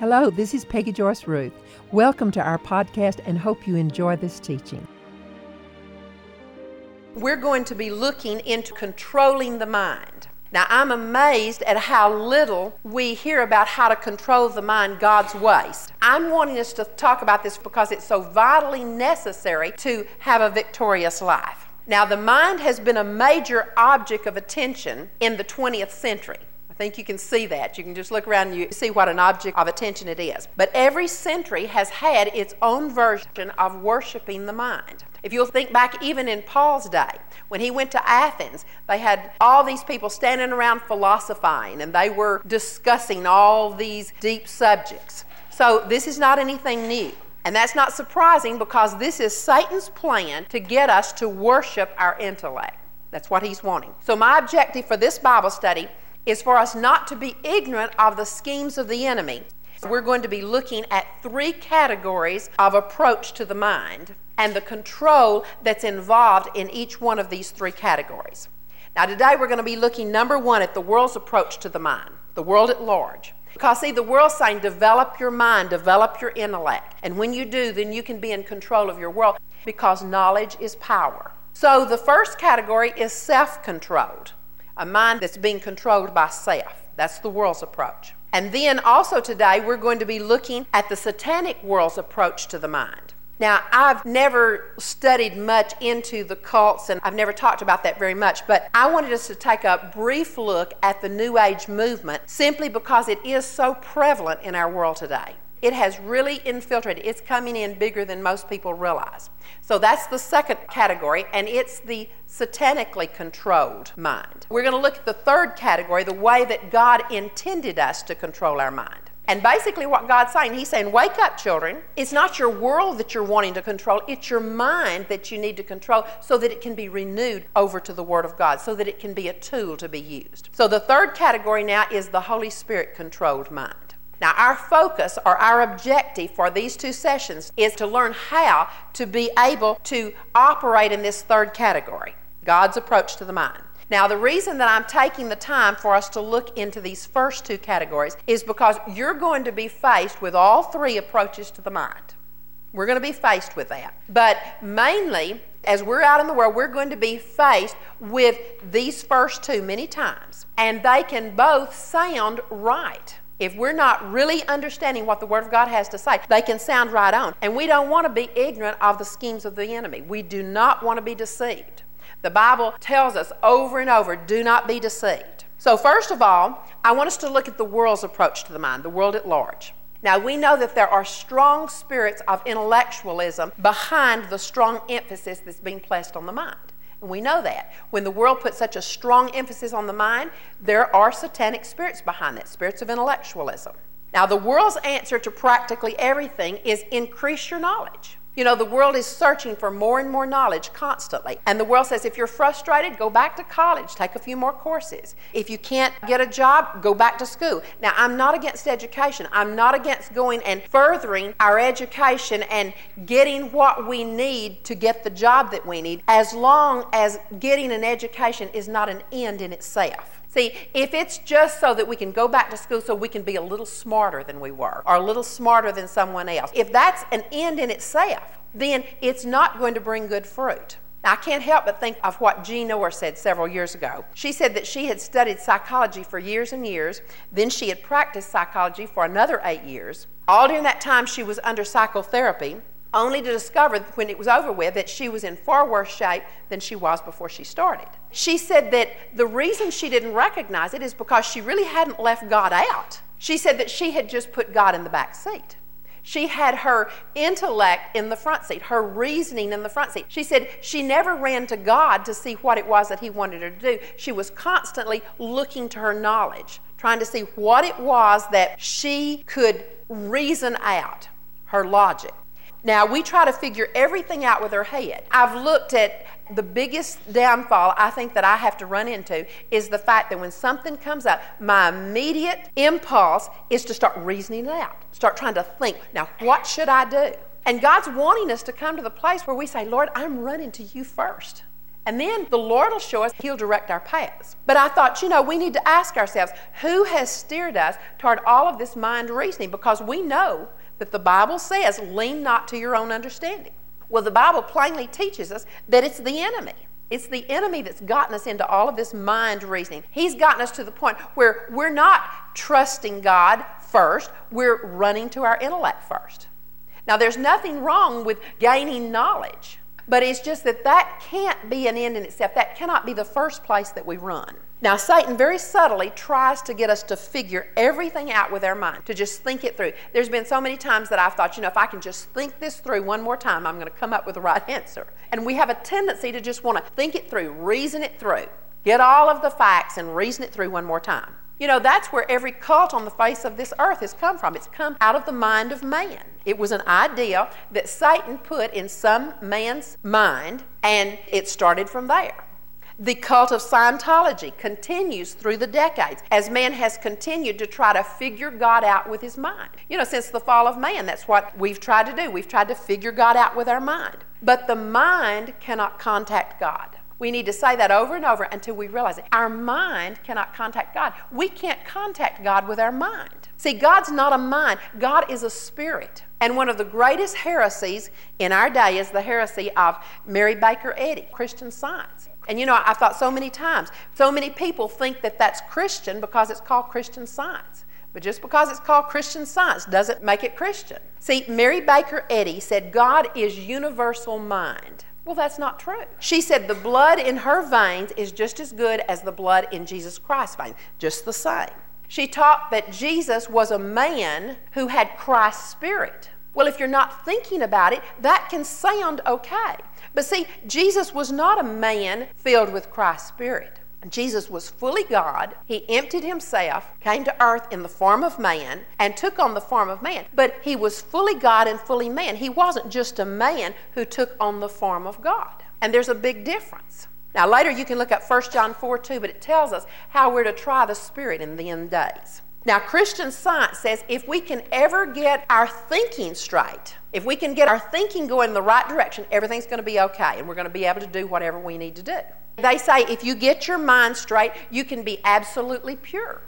Hello, this is Peggy Joyce Ruth. Welcome to our podcast and hope you enjoy this teaching. We're going to be looking into controlling the mind. Now, I'm amazed at how little we hear about how to control the mind God's ways. I'm wanting us to talk about this because it's so vitally necessary to have a victorious life. Now, the mind has been a major object of attention in the 20th century. Think you can see that. You can just look around and you see what an object of attention it is. But every century has had its own version of worshiping the mind. If you'll think back even in Paul's day, when he went to Athens, they had all these people standing around philosophizing and they were discussing all these deep subjects. So this is not anything new. And that's not surprising because this is Satan's plan to get us to worship our intellect. That's what he's wanting. So, my objective for this Bible study is for us not to be ignorant of the schemes of the enemy. We're going to be looking at three categories of approach to the mind and the control that's involved in each one of these three categories. Now, today we're going to be looking, number one, at the world's approach to the mind, the world at large. Because, see, the world's saying develop your mind, develop your intellect. And when you do, then you can be in control of your world because knowledge is power. So, the first category is self controlled, a mind that's being controlled by self. That's the world's approach. And then also today, we're going to be looking at the satanic world's approach to the mind. Now, I've never studied much into the cults and I've never talked about that very much, but I wanted us to take a brief look at the New Age movement simply because it is so prevalent in our world today. It has really infiltrated. It's coming in bigger than most people realize. So that's the second category, and it's the satanically controlled mind. We're going to look at the third category, the way that God intended us to control our mind. And basically, what God's saying, He's saying, Wake up, children. It's not your world that you're wanting to control, it's your mind that you need to control so that it can be renewed over to the Word of God, so that it can be a tool to be used. So, the third category now is the Holy Spirit controlled mind. Now, our focus or our objective for these two sessions is to learn how to be able to operate in this third category God's approach to the mind. Now, the reason that I'm taking the time for us to look into these first two categories is because you're going to be faced with all three approaches to the mind. We're going to be faced with that. But mainly, as we're out in the world, we're going to be faced with these first two many times. And they can both sound right. If we're not really understanding what the Word of God has to say, they can sound right on. And we don't want to be ignorant of the schemes of the enemy. We do not want to be deceived. The Bible tells us over and over do not be deceived. So, first of all, I want us to look at the world's approach to the mind, the world at large. Now, we know that there are strong spirits of intellectualism behind the strong emphasis that's being placed on the mind. And we know that. When the world puts such a strong emphasis on the mind, there are satanic spirits behind that, spirits of intellectualism. Now, the world's answer to practically everything is increase your knowledge. You know, the world is searching for more and more knowledge constantly. And the world says if you're frustrated, go back to college, take a few more courses. If you can't get a job, go back to school. Now, I'm not against education. I'm not against going and furthering our education and getting what we need to get the job that we need, as long as getting an education is not an end in itself. See, if it's just so that we can go back to school so we can be a little smarter than we were or a little smarter than someone else, if that's an end in itself, then it's not going to bring good fruit. Now, I can't help but think of what Jean Orr said several years ago. She said that she had studied psychology for years and years, then she had practiced psychology for another eight years. All during that time, she was under psychotherapy, only to discover when it was over with that she was in far worse shape than she was before she started. She said that the reason she didn't recognize it is because she really hadn't left God out. She said that she had just put God in the back seat. She had her intellect in the front seat, her reasoning in the front seat. She said she never ran to God to see what it was that He wanted her to do. She was constantly looking to her knowledge, trying to see what it was that she could reason out, her logic. Now, we try to figure everything out with our head. I've looked at the biggest downfall I think that I have to run into is the fact that when something comes up, my immediate impulse is to start reasoning it out, start trying to think, now, what should I do? And God's wanting us to come to the place where we say, Lord, I'm running to you first. And then the Lord will show us, He'll direct our paths. But I thought, you know, we need to ask ourselves who has steered us toward all of this mind reasoning? Because we know that the Bible says, lean not to your own understanding. Well, the Bible plainly teaches us that it's the enemy. It's the enemy that's gotten us into all of this mind reasoning. He's gotten us to the point where we're not trusting God first, we're running to our intellect first. Now, there's nothing wrong with gaining knowledge. But it's just that that can't be an end in itself. That cannot be the first place that we run. Now, Satan very subtly tries to get us to figure everything out with our mind, to just think it through. There's been so many times that I've thought, you know, if I can just think this through one more time, I'm going to come up with the right answer. And we have a tendency to just want to think it through, reason it through, get all of the facts and reason it through one more time. You know, that's where every cult on the face of this earth has come from. It's come out of the mind of man. It was an idea that Satan put in some man's mind, and it started from there. The cult of Scientology continues through the decades as man has continued to try to figure God out with his mind. You know, since the fall of man, that's what we've tried to do. We've tried to figure God out with our mind. But the mind cannot contact God. We need to say that over and over until we realize it. Our mind cannot contact God. We can't contact God with our mind. See, God's not a mind, God is a spirit. And one of the greatest heresies in our day is the heresy of Mary Baker Eddy, Christian science. And you know, I've thought so many times, so many people think that that's Christian because it's called Christian science. But just because it's called Christian science doesn't make it Christian. See, Mary Baker Eddy said God is universal mind. Well, that's not true. She said the blood in her veins is just as good as the blood in Jesus Christ's veins, just the same. She taught that Jesus was a man who had Christ's spirit. Well, if you're not thinking about it, that can sound okay. But see, Jesus was not a man filled with Christ's spirit. Jesus was fully God. He emptied himself, came to earth in the form of man, and took on the form of man. But he was fully God and fully man. He wasn't just a man who took on the form of God. And there's a big difference. Now, later you can look at 1 John 4 2, but it tells us how we're to try the Spirit in the end days. Now, Christian science says if we can ever get our thinking straight, if we can get our thinking going in the right direction, everything's going to be okay and we're going to be able to do whatever we need to do. They say if you get your mind straight, you can be absolutely pure.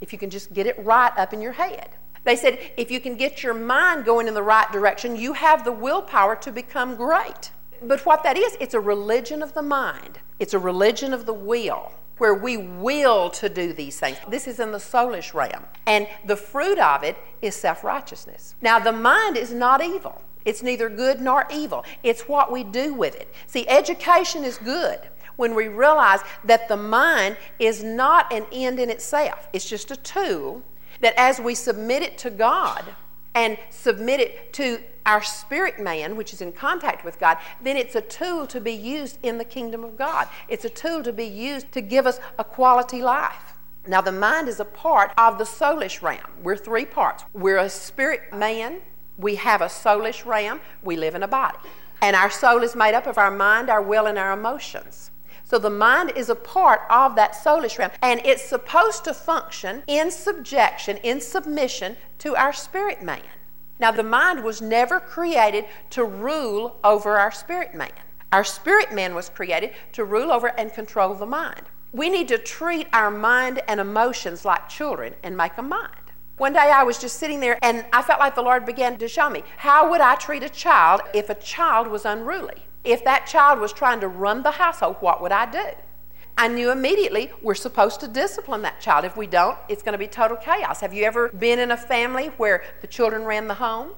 If you can just get it right up in your head. They said if you can get your mind going in the right direction, you have the willpower to become great. But what that is, it's a religion of the mind, it's a religion of the will where we will to do these things. This is in the soulish realm. And the fruit of it is self righteousness. Now, the mind is not evil. It's neither good nor evil. It's what we do with it. See, education is good when we realize that the mind is not an end in itself, it's just a tool that as we submit it to God and submit it to our spirit man, which is in contact with God, then it's a tool to be used in the kingdom of God. It's a tool to be used to give us a quality life. Now, the mind is a part of the soulish realm. We're three parts. We're a spirit man, we have a soulish realm, we live in a body. And our soul is made up of our mind, our will, and our emotions. So the mind is a part of that soulish realm, and it's supposed to function in subjection, in submission to our spirit man. Now, the mind was never created to rule over our spirit man. Our spirit man was created to rule over and control the mind. We need to treat our mind and emotions like children and make a mind. One day I was just sitting there and I felt like the Lord began to show me how would I treat a child if a child was unruly? If that child was trying to run the household, what would I do? I knew immediately we're supposed to discipline that child. If we don't, it's going to be total chaos. Have you ever been in a family where the children ran the home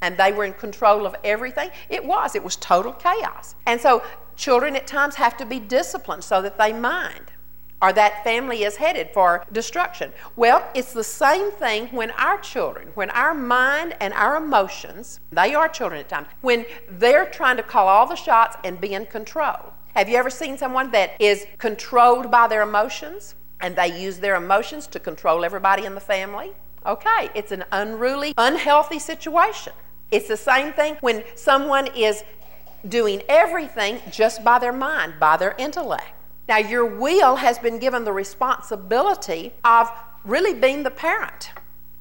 and they were in control of everything? It was. It was total chaos. And so children at times have to be disciplined so that they mind or that family is headed for destruction. Well, it's the same thing when our children, when our mind and our emotions, they are children at times, when they're trying to call all the shots and be in control. Have you ever seen someone that is controlled by their emotions and they use their emotions to control everybody in the family? Okay, it's an unruly, unhealthy situation. It's the same thing when someone is doing everything just by their mind, by their intellect. Now, your will has been given the responsibility of really being the parent.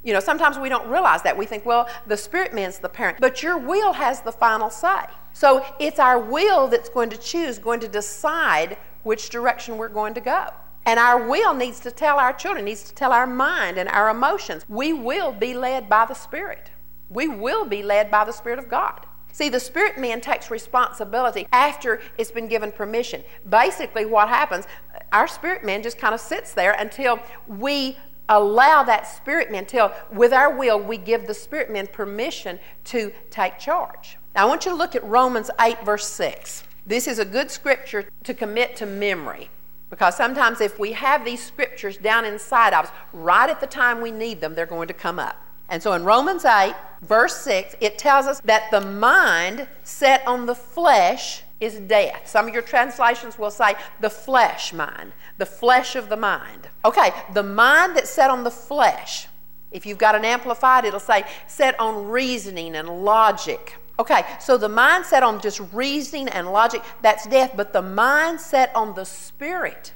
You know, sometimes we don't realize that. We think, well, the spirit man's the parent, but your will has the final say. So it's our will that's going to choose, going to decide which direction we're going to go. And our will needs to tell our children, needs to tell our mind and our emotions. We will be led by the Spirit. We will be led by the Spirit of God. See, the spirit man takes responsibility after it's been given permission. Basically, what happens, our spirit man just kind of sits there until we allow that spirit man, until with our will we give the spirit man permission to take charge. Now, I want you to look at Romans 8, verse 6. This is a good scripture to commit to memory. Because sometimes if we have these scriptures down inside of us, right at the time we need them, they're going to come up. And so in Romans 8, verse 6, it tells us that the mind set on the flesh is death. Some of your translations will say the flesh mind, the flesh of the mind. Okay, the mind that's set on the flesh. If you've got an amplified, it'll say set on reasoning and logic. Okay, so the mind set on just reasoning and logic, that's death, but the mind set on the spirit.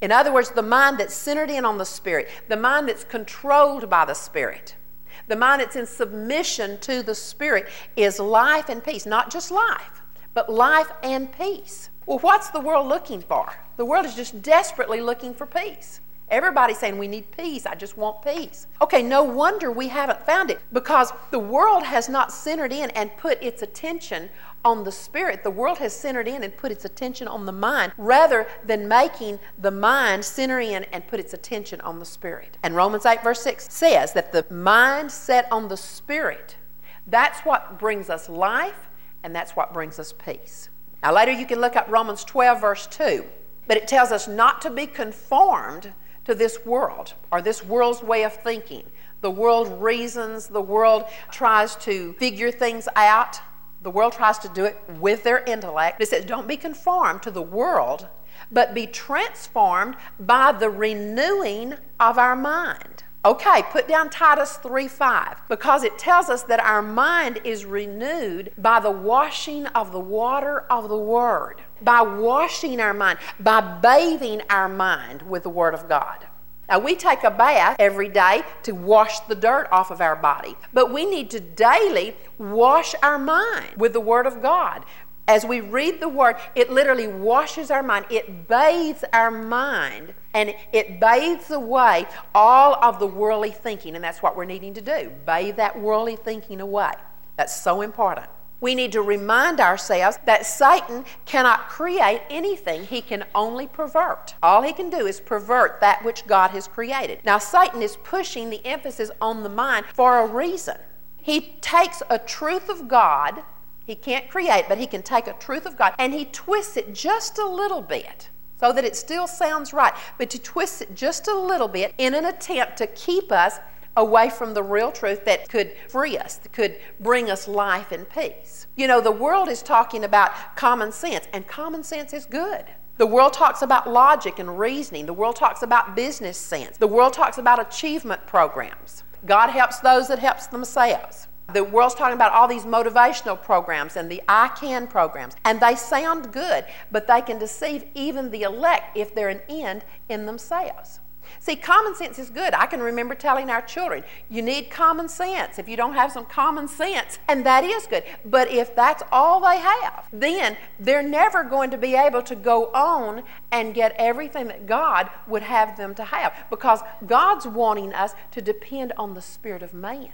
In other words, the mind that's centered in on the spirit, the mind that's controlled by the spirit the mind that's in submission to the Spirit is life and peace. Not just life, but life and peace. Well, what's the world looking for? The world is just desperately looking for peace. Everybody's saying we need peace. I just want peace. Okay, no wonder we haven't found it because the world has not centered in and put its attention on the spirit. The world has centered in and put its attention on the mind rather than making the mind center in and put its attention on the spirit. And Romans 8, verse 6 says that the mind set on the spirit, that's what brings us life and that's what brings us peace. Now, later you can look up Romans 12, verse 2, but it tells us not to be conformed to this world or this world's way of thinking. The world reasons, the world tries to figure things out. The world tries to do it with their intellect. It says, don't be conformed to the world, but be transformed by the renewing of our mind. Okay, put down Titus 3 5 because it tells us that our mind is renewed by the washing of the water of the Word, by washing our mind, by bathing our mind with the Word of God. Now, we take a bath every day to wash the dirt off of our body, but we need to daily wash our mind with the Word of God. As we read the Word, it literally washes our mind, it bathes our mind, and it bathes away all of the worldly thinking, and that's what we're needing to do bathe that worldly thinking away. That's so important we need to remind ourselves that Satan cannot create anything, he can only pervert. All he can do is pervert that which God has created. Now, Satan is pushing the emphasis on the mind for a reason. He takes a truth of God, he can't create, but he can take a truth of God and he twists it just a little bit so that it still sounds right, but he twists it just a little bit in an attempt to keep us away from the real truth that could free us, that could bring us life and peace. You know, the world is talking about common sense, and common sense is good. The world talks about logic and reasoning. The world talks about business sense. The world talks about achievement programs. God helps those that helps themselves. The world's talking about all these motivational programs and the I can programs, and they sound good, but they can deceive even the elect if they're an end in themselves. See, common sense is good. I can remember telling our children, you need common sense. If you don't have some common sense, and that is good. But if that's all they have, then they're never going to be able to go on and get everything that God would have them to have because God's wanting us to depend on the Spirit of man.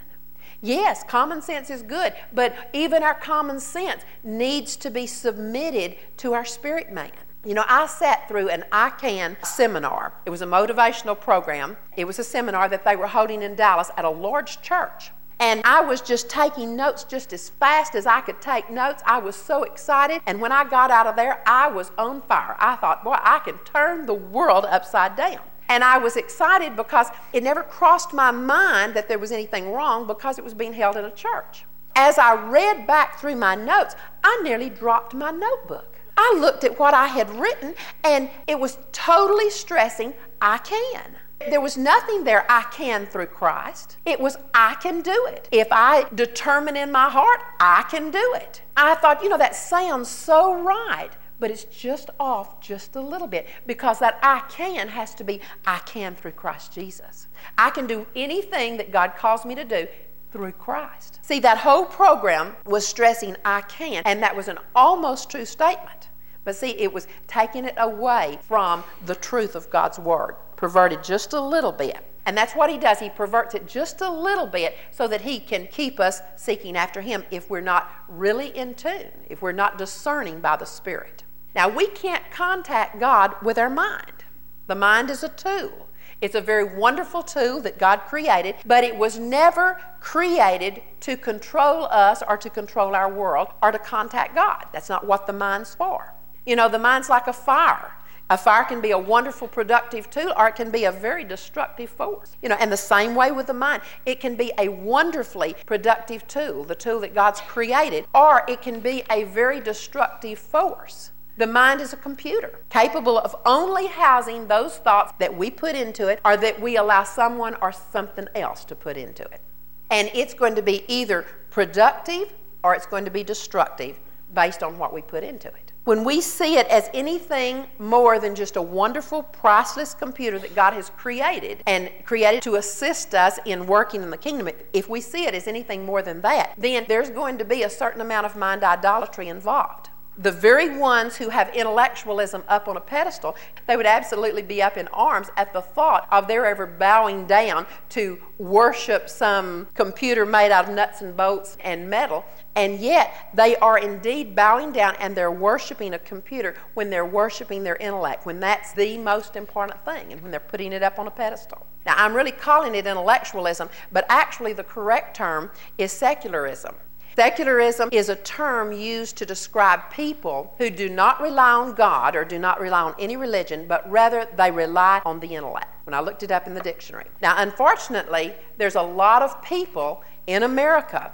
Yes, common sense is good, but even our common sense needs to be submitted to our spirit man. You know, I sat through an I Can seminar. It was a motivational program. It was a seminar that they were holding in Dallas at a large church. And I was just taking notes just as fast as I could take notes. I was so excited. And when I got out of there, I was on fire. I thought, boy, I can turn the world upside down. And I was excited because it never crossed my mind that there was anything wrong because it was being held in a church. As I read back through my notes, I nearly dropped my notebook. I looked at what I had written and it was totally stressing, I can. There was nothing there, I can through Christ. It was, I can do it. If I determine in my heart, I can do it. I thought, you know, that sounds so right. but it's just off just a little bit because that I can has to be I can through Christ Jesus. I can do anything that God calls me to do through Christ. See, that whole program was stressing I can, and that was an almost true statement. But see, it was taking it away from the truth of God's Word, perverted just a little bit. And that's what he does. He perverts it just a little bit so that he can keep us seeking after him if we're not really in tune, if we're not discerning by the Spirit. Now, we can't contact God with our mind. The mind is a tool. It's a very wonderful tool that God created, but it was never created to control us or to control our world or to contact God. That's not what the mind's for. You know, the mind's like a fire. A fire can be a wonderful, productive tool, or it can be a very destructive force. You know, and the same way with the mind, it can be a wonderfully productive tool, the tool that God's created, or it can be a very destructive force. The mind is a computer capable of only housing those thoughts that we put into it or that we allow someone or something else to put into it. And it's going to be either productive or it's going to be destructive based on what we put into it. When we see it as anything more than just a wonderful, priceless computer that God has created and created to assist us in working in the kingdom, if we see it as anything more than that, then there's going to be a certain amount of mind idolatry involved the very ones who have intellectualism up on a pedestal, they would absolutely be up in arms at the thought of their ever bowing down to worship some computer made out of nuts and bolts and metal. And yet, they are indeed bowing down and they're worshiping a computer when they're worshiping their intellect, when that's the most important thing, and when they're putting it up on a pedestal. Now, I'm really calling it intellectualism, but actually, the correct term is secularism. Secularism is a term used to describe people who do not rely on God or do not rely on any religion, but rather they rely on the intellect. When I looked it up in the dictionary. Now, unfortunately, there's a lot of people in America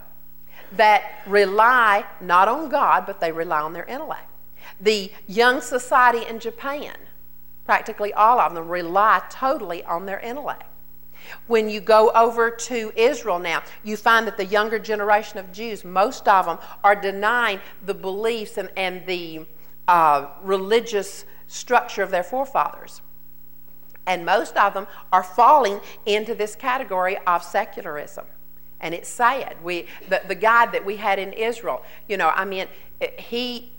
that rely not on God, but they rely on their intellect. The young society in Japan, practically all of them rely totally on their intellect. When you go over to Israel now, you find that the younger generation of Jews, most of them, are denying the beliefs and, and the uh, religious structure of their forefathers. And most of them are falling into this category of secularism. And it's sad. We, the, the guy that we had in Israel, you know, I mean, he,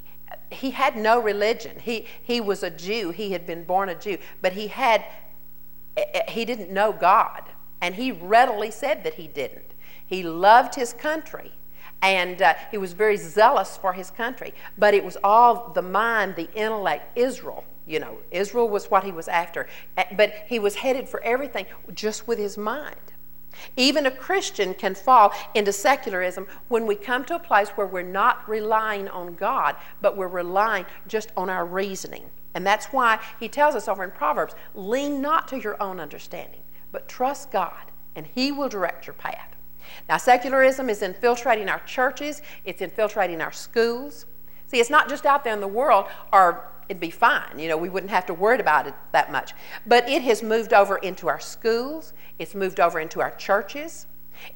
he had no religion. He, he was a Jew. He had been born a Jew. But he had he didn't know God. And he readily said that he didn't. He loved his country and uh, he was very zealous for his country. But it was all the mind, the intellect, Israel. You know, Israel was what he was after. Eh, but he was headed for everything just with his mind. Even a Christian can fall into secularism when we come to a place where we're not relying on God, but we're relying just on our reasoning. And that's why he tells us over in Proverbs lean not to your own understanding, but trust God, and he will direct your path. Now, secularism is infiltrating our churches, it's infiltrating our schools. See, it's not just out there in the world, or it'd be fine. You know, we wouldn't have to worry about it that much. But it has moved over into our schools, it's moved over into our churches.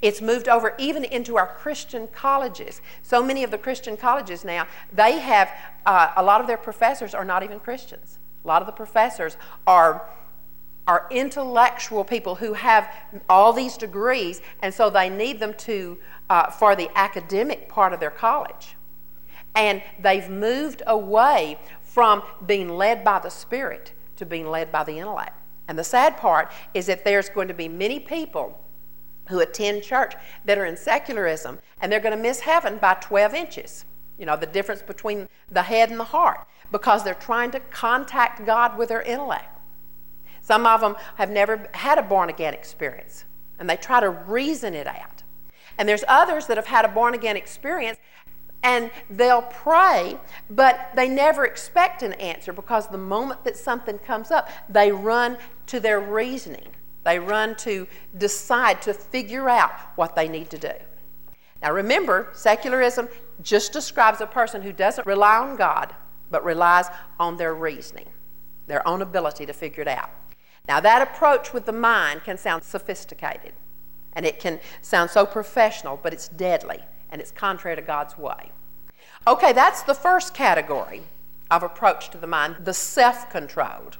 It's moved over even into our Christian colleges. So many of the Christian colleges now, they have, uh, a lot of their professors are not even Christians. A lot of the professors are, are intellectual people who have all these degrees, and so they need them to, uh, for the academic part of their college. And they've moved away from being led by the Spirit to being led by the intellect. And the sad part is that there's going to be many people who attend church that are in secularism, and they're going to miss heaven by 12 inches. You know, the difference between the head and the heart, because they're trying to contact God with their intellect. Some of them have never had a born again experience, and they try to reason it out. And there's others that have had a born again experience and they'll pray, but they never expect an answer because the moment that something comes up, they run to their reasoning. They run to decide, to figure out what they need to do. Now remember, secularism just describes a person who doesn't rely on God, but relies on their reasoning, their own ability to figure it out. Now, that approach with the mind can sound sophisticated, and it can sound so professional, but it's deadly, and it's contrary to God's way. Okay, that's the first category of approach to the mind, the self controlled,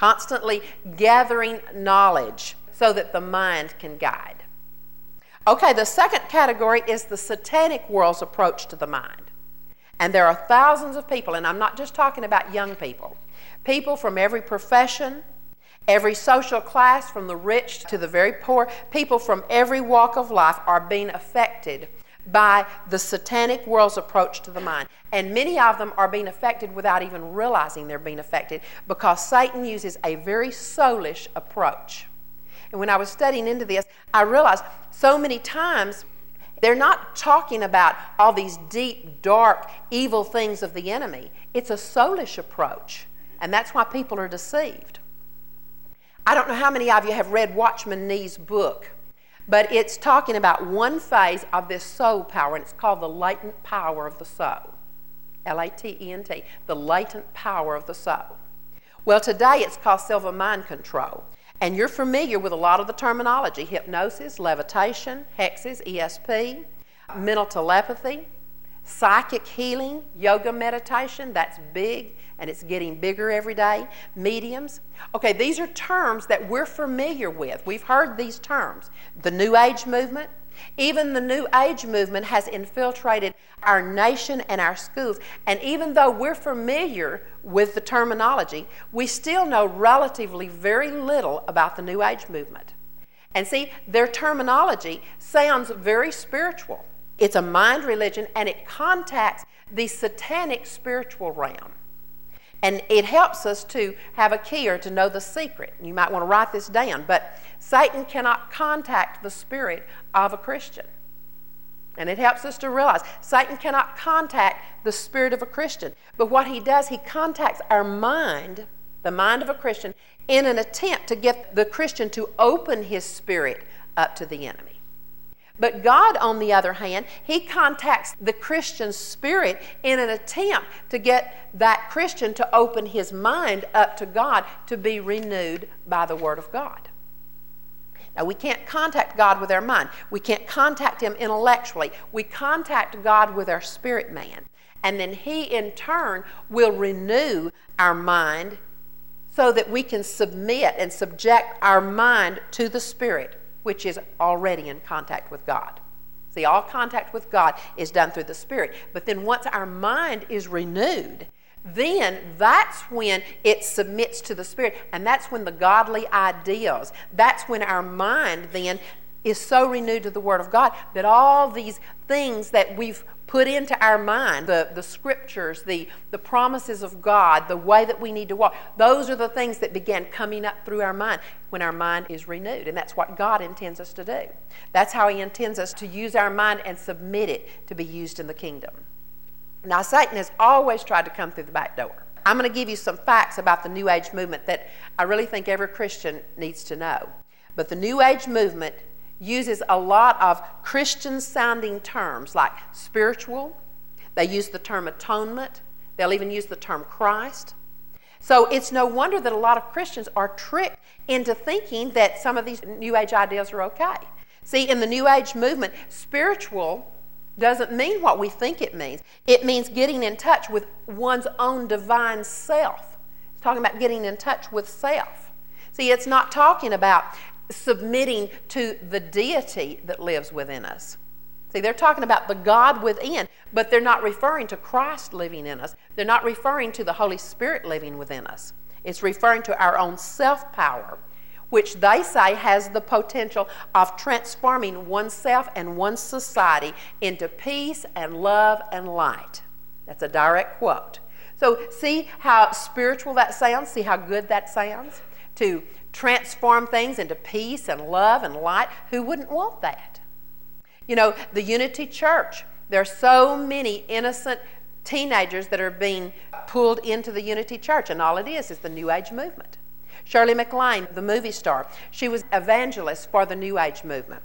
constantly gathering knowledge so that the mind can guide. Okay, the second category is the satanic world's approach to the mind. And there are thousands of people, and I'm not just talking about young people, people from every profession, every social class, from the rich to the very poor, people from every walk of life are being affected by the satanic world's approach to the mind. And many of them are being affected without even realizing they're being affected because Satan uses a very soulish approach. And when I was studying into this, I realized so many times they're not talking about all these deep, dark, evil things of the enemy. It's a soulish approach, and that's why people are deceived. I don't know how many of you have read Watchman Nee's book, but it's talking about one phase of this soul power, and it's called the latent power of the soul. L A T E N T, the latent power of the soul. Well, today it's called Silva mind control. And you're familiar with a lot of the terminology hypnosis, levitation, hexes, ESP, mental telepathy, psychic healing, yoga meditation. That's big and it's getting bigger every day. Mediums. Okay, these are terms that we're familiar with. We've heard these terms. The New Age movement, even the New Age movement has infiltrated our nation and our schools. And even though we're familiar with the terminology, we still know relatively very little about the New Age movement. And see, their terminology sounds very spiritual. It's a mind religion and it contacts the satanic spiritual realm. And it helps us to have a key or to know the secret. You might want to write this down, but Satan cannot contact the spirit of a Christian. And it helps us to realize Satan cannot contact the spirit of a Christian. But what he does, he contacts our mind, the mind of a Christian, in an attempt to get the Christian to open his spirit up to the enemy. But God, on the other hand, He contacts the Christian spirit in an attempt to get that Christian to open his mind up to God to be renewed by the Word of God. Now, we can't contact God with our mind. We can't contact Him intellectually. We contact God with our spirit man. And then He, in turn, will renew our mind so that we can submit and subject our mind to the Spirit, which is already in contact with God. See, all contact with God is done through the Spirit. But then once our mind is renewed, then that's when it submits to the Spirit. And that's when the godly ideals, that's when our mind then is so renewed to the Word of God that all these things that we've put into our mind, the, the scriptures, the, the promises of God, the way that we need to walk, those are the things that began coming up through our mind when our mind is renewed. And that's what God intends us to do. That's how He intends us to use our mind and submit it to be used in the kingdom. Now, Satan has always tried to come through the back door. I'm going to give you some facts about the New Age movement that I really think every Christian needs to know. But the New Age movement uses a lot of Christian sounding terms like spiritual, they use the term atonement, they'll even use the term Christ. So it's no wonder that a lot of Christians are tricked into thinking that some of these New Age ideas are okay. See, in the New Age movement, spiritual doesn't mean what we think it means. It means getting in touch with one's own divine self. It's talking about getting in touch with self. See, it's not talking about submitting to the deity that lives within us. See, they're talking about the God within, but they're not referring to Christ living in us. They're not referring to the Holy Spirit living within us. It's referring to our own self power which they say has the potential of transforming oneself and one's society into peace and love and light. That's a direct quote. So, see how spiritual that sounds? See how good that sounds? To transform things into peace and love and light. Who wouldn't want that? You know, the Unity Church, there are so many innocent teenagers that are being pulled into the Unity Church, and all it is is the New Age movement. Shirley MacLaine, the movie star, she was evangelist for the New Age movement.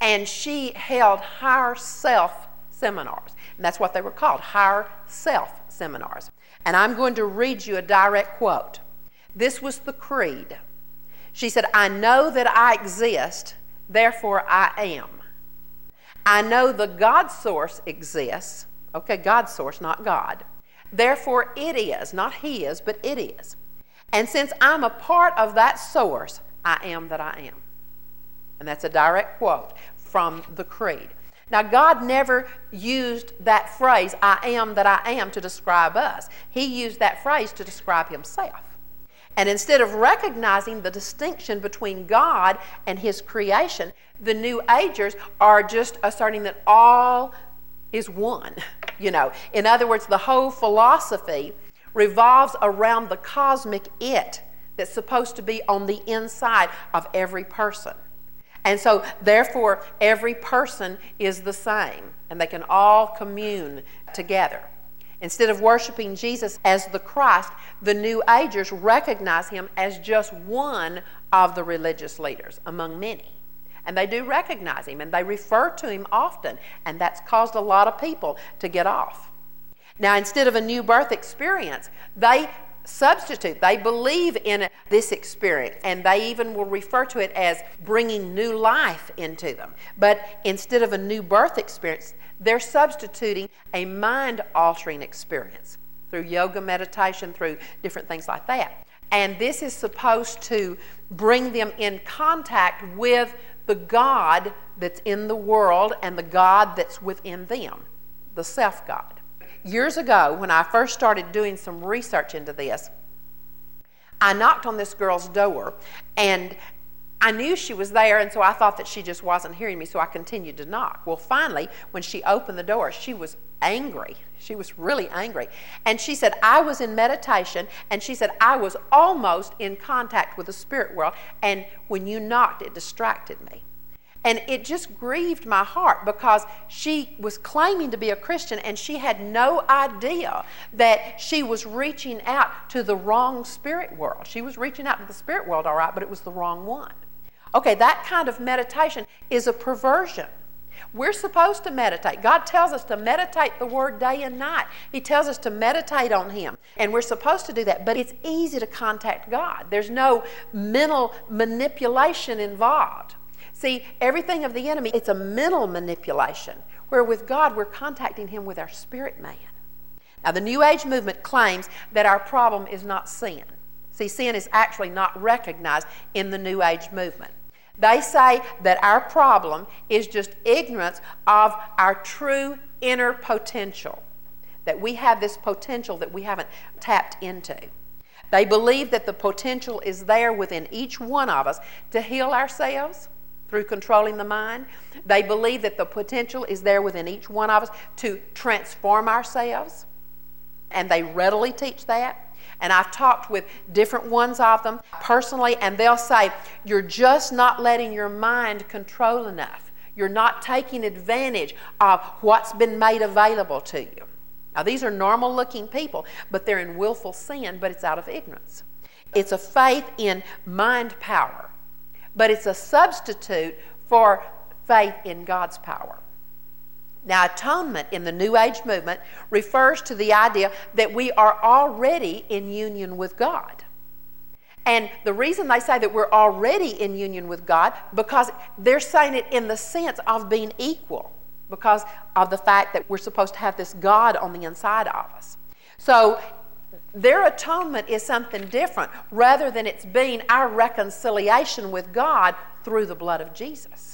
And she held higher self seminars. And that's what they were called higher self seminars. And I'm going to read you a direct quote. This was the creed. She said, I know that I exist, therefore I am. I know the God source exists. Okay, God source, not God. Therefore, it is, not he is, but it is. And since I'm a part of that source, I am that I am. And that's a direct quote from the Creed. Now, God never used that phrase, I am that I am, to describe us. He used that phrase to describe Himself. And instead of recognizing the distinction between God and His creation, the New Agers are just asserting that all is one. You know, in other words, the whole philosophy revolves around the cosmic it that's supposed to be on the inside of every person. And so, therefore, every person is the same, and they can all commune together. Instead of worshiping Jesus as the Christ, the New Agers recognize him as just one of the religious leaders among many. And they do recognize him and they refer to him often, and that's caused a lot of people to get off. Now, instead of a new birth experience, they substitute. They believe in this experience and they even will refer to it as bringing new life into them. But instead of a new birth experience, they're substituting a mind altering experience through yoga meditation, through different things like that. And this is supposed to bring them in contact with the God that's in the world and the God that's within them, the self God years ago, when I first started doing some research into this, I knocked on this girl's door and I knew she was there, and so I thought that she just wasn't hearing me, so I continued to knock. Well, finally, when she opened the door, she was angry. She was really angry. And she said, I was in meditation, and she said, I was almost in contact with the spirit world, and when you knocked, it distracted me. And it just grieved my heart because she was claiming to be a Christian and she had no idea that she was reaching out to the wrong spirit world. She was reaching out to the spirit world, all right, but it was the wrong one. Okay, that kind of meditation is a perversion. We're supposed to meditate. God tells us to meditate the Word day and night. He tells us to meditate on Him. And we're supposed to do that. But it's easy to contact God, there's no mental manipulation involved. See, everything of the enemy, it's a mental manipulation, where with God, we're contacting Him with our spirit man. Now, the New Age movement claims that our problem is not sin. See, sin is actually not recognized in the New Age movement. They say that our problem is just ignorance of our true inner potential, that we have this potential that we haven't tapped into. They believe that the potential is there within each one of us to heal ourselves, through controlling the mind. They believe that the potential is there within each one of us to transform ourselves, and they readily teach that. And I've talked with different ones of them personally, and they'll say, You're just not letting your mind control enough. You're not taking advantage of what's been made available to you. Now, these are normal looking people, but they're in willful sin, but it's out of ignorance. It's a faith in mind power but it's a substitute for faith in God's power. Now, atonement in the New Age movement refers to the idea that we are already in union with God. And the reason they say that we're already in union with God, because they're saying it in the sense of being equal, because of the fact that we're supposed to have this God on the inside of us. So their atonement is something different rather than it's being our reconciliation with God through the blood of Jesus.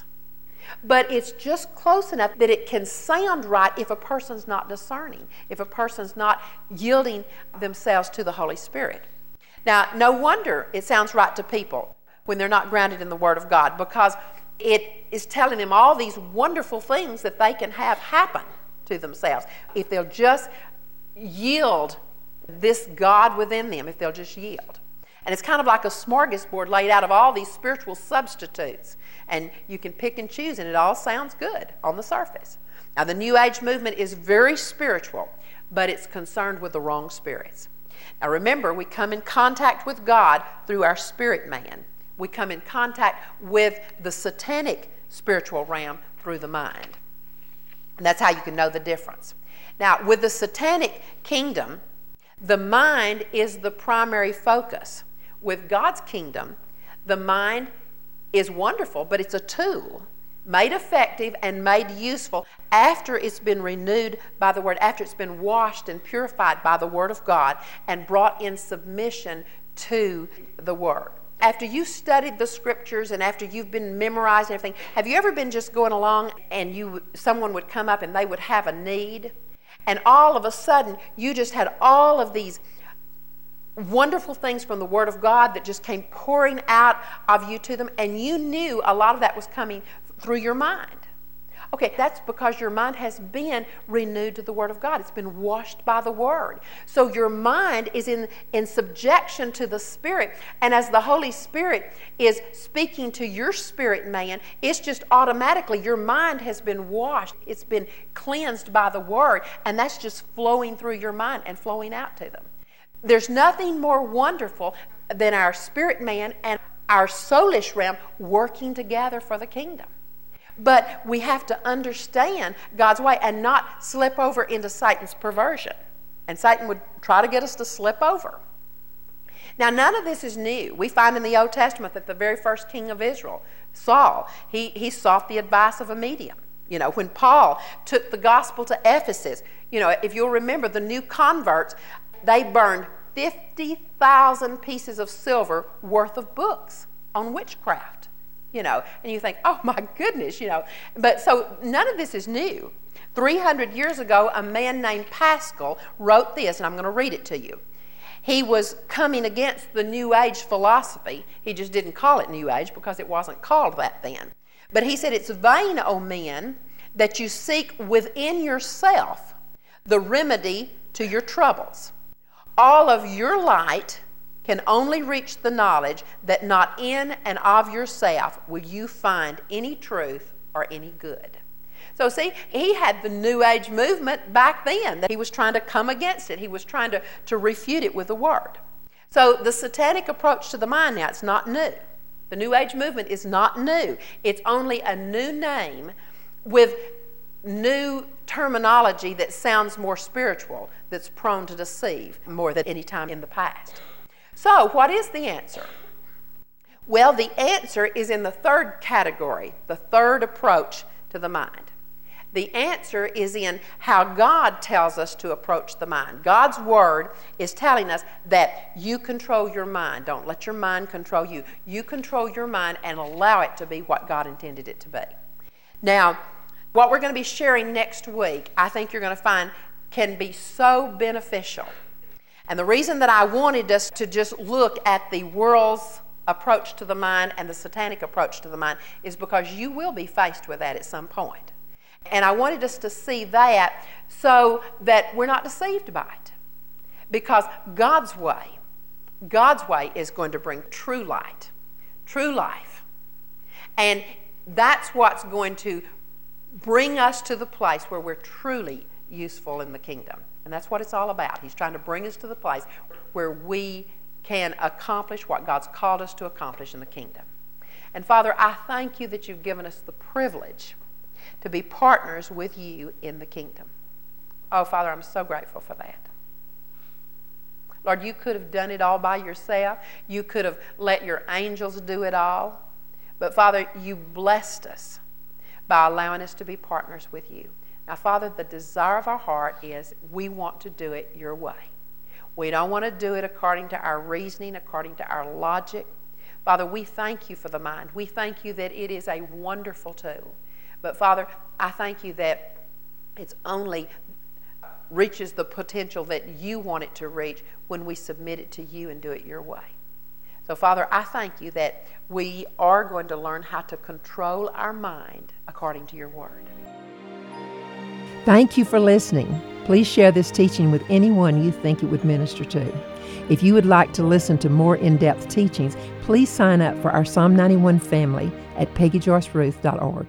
But it's just close enough that it can sound right if a person's not discerning, if a person's not yielding themselves to the Holy Spirit. Now, no wonder it sounds right to people when they're not grounded in the Word of God because it is telling them all these wonderful things that they can have happen to themselves if they'll just yield this God within them if they'll just yield. And it's kind of like a smorgasbord laid out of all these spiritual substitutes. And you can pick and choose, and it all sounds good on the surface. Now, the New Age movement is very spiritual, but it's concerned with the wrong spirits. Now, remember, we come in contact with God through our spirit man. We come in contact with the satanic spiritual realm through the mind. And that's how you can know the difference. Now, with the satanic kingdom, the mind is the primary focus. With God's kingdom, the mind is wonderful, but it's a tool. made effective and made useful after it's been renewed by the Word, after it's been washed and purified by the Word of God and brought in submission to the Word. After you've studied the scriptures and after you've been memorizing everything, have you ever been just going along and you someone would come up and they would have a need, and all of a sudden you just had all of these wonderful things from the Word of God that just came pouring out of you to them, and you knew a lot of that was coming through your mind. Okay, that's because your mind has been renewed to the Word of God. It's been washed by the Word. So your mind is in, in subjection to the Spirit. And as the Holy Spirit is speaking to your spirit man, it's just automatically your mind has been washed. It's been cleansed by the Word. And that's just flowing through your mind and flowing out to them. There's nothing more wonderful than our spirit man and our soulish realm working together for the kingdom. But we have to understand God's way and not slip over into Satan's perversion. And Satan would try to get us to slip over. Now, none of this is new. We find in the Old Testament that the very first king of Israel, Saul, he, he sought the advice of a medium. You know, when Paul took the gospel to Ephesus, you know, if you'll remember, the new converts, they burned 50,000 pieces of silver worth of books on witchcraft, you know. And you think, oh my goodness, you know. But so none of this is new. 300 years ago, a man named Pascal wrote this, and I'm going to read it to you. He was coming against the New Age philosophy. He just didn't call it New Age because it wasn't called that then. But he said, It's vain, O men, that you seek within yourself the remedy to your troubles all of your light can only reach the knowledge that not in and of yourself will you find any truth or any good. So, see, he had the New Age movement back then. That he was trying to come against it, he was trying to, to refute it with the Word. So, the satanic approach to the mind now, it's not new. The New Age movement is not new, it's only a new name with new terminology that sounds more spiritual, that's prone to deceive more than any time in the past. So, what is the answer? Well, the answer is in the third category, the third approach to the mind. The answer is in how God tells us to approach the mind. God's Word is telling us that you control your mind. Don't let your mind control you. You control your mind and allow it to be what God intended it to be. Now, what we're going to be sharing next week, I think you're going to find can be so beneficial. And the reason that I wanted us to just look at the world's approach to the mind and the satanic approach to the mind is because you will be faced with that at some point. And I wanted us to see that so that we're not deceived by it. Because God's way, God's way is going to bring true light, true life. And that's what's going to bring us to the place where we're truly useful in the kingdom. And that's what it's all about. He's trying to bring us to the place where we can accomplish what God's called us to accomplish in the kingdom. And Father, I thank you that you've given us the privilege to be partners with you in the kingdom. Oh, Father, I'm so grateful for that. Lord, you could have done it all by yourself. You could have let your angels do it all. But Father, you blessed us by allowing us to be partners with you. Now, Father, the desire of our heart is we want to do it your way. We don't want to do it according to our reasoning, according to our logic. Father, we thank you for the mind. We thank you that it is a wonderful tool. But, Father, I thank you that it's only reaches the potential that you want it to reach when we submit it to you and do it your way. So, Father, I thank you that we are going to learn how to control our mind according to your word. Thank you for listening. Please share this teaching with anyone you think it would minister to. If you would like to listen to more in depth teachings, please sign up for our Psalm 91 family at peggyjoyceruth.org.